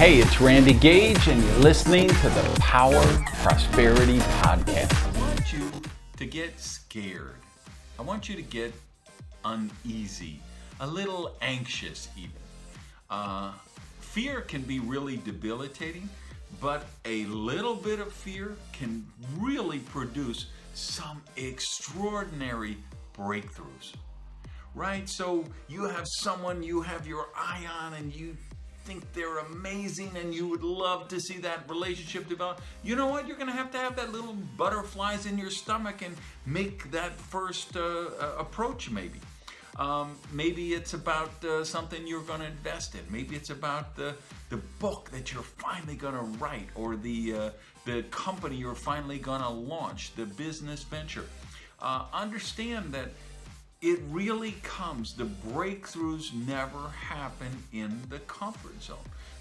Hey, it's Randy Gage, and you're listening to the Power Prosperity Podcast. I want you to get scared. I want you to get uneasy, a little anxious, even. Uh, fear can be really debilitating, but a little bit of fear can really produce some extraordinary breakthroughs. Right? So you have someone you have your eye on and you think they're amazing and you would love to see that relationship develop, you know what? You're going to have to have that little butterflies in your stomach and make that first uh, uh, approach, maybe. Um, maybe it's about uh, something you're going to invest in. Maybe it's about the, the book that you're finally going to write or the, uh, the company you're finally going to launch, the business venture. Uh, understand that it really comes, the breakthroughs never happen in the comfort zone.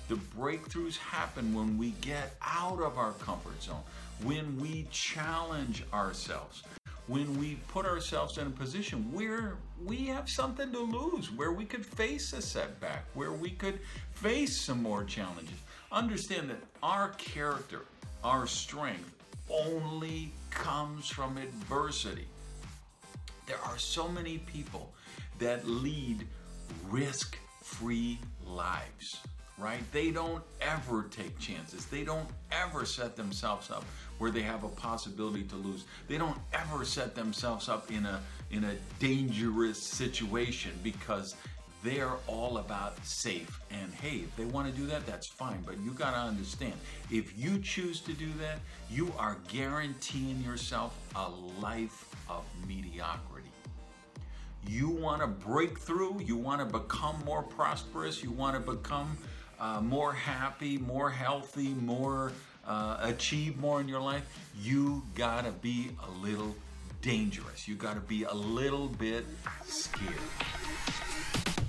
The breakthroughs happen when we get out of our comfort zone, when we challenge ourselves, when we put ourselves in a position where we have something to lose, where we could face a setback, where we could face some more challenges. Understand that our character, our strength, only comes from adversity. There are so many people that lead risk free lives, right? They don't ever take chances. They don't ever set themselves up where they have a possibility to lose. They don't ever set themselves up in a in a dangerous situation because they're all about safe. And hey, if they want to do that, that's fine. But you got to understand if you choose to do that, you are guaranteeing yourself a life of mediocrity. You want to break through, you want to become more prosperous, you want to become uh, more happy, more healthy, more uh, achieve more in your life, you got to be a little dangerous. You got to be a little bit scared.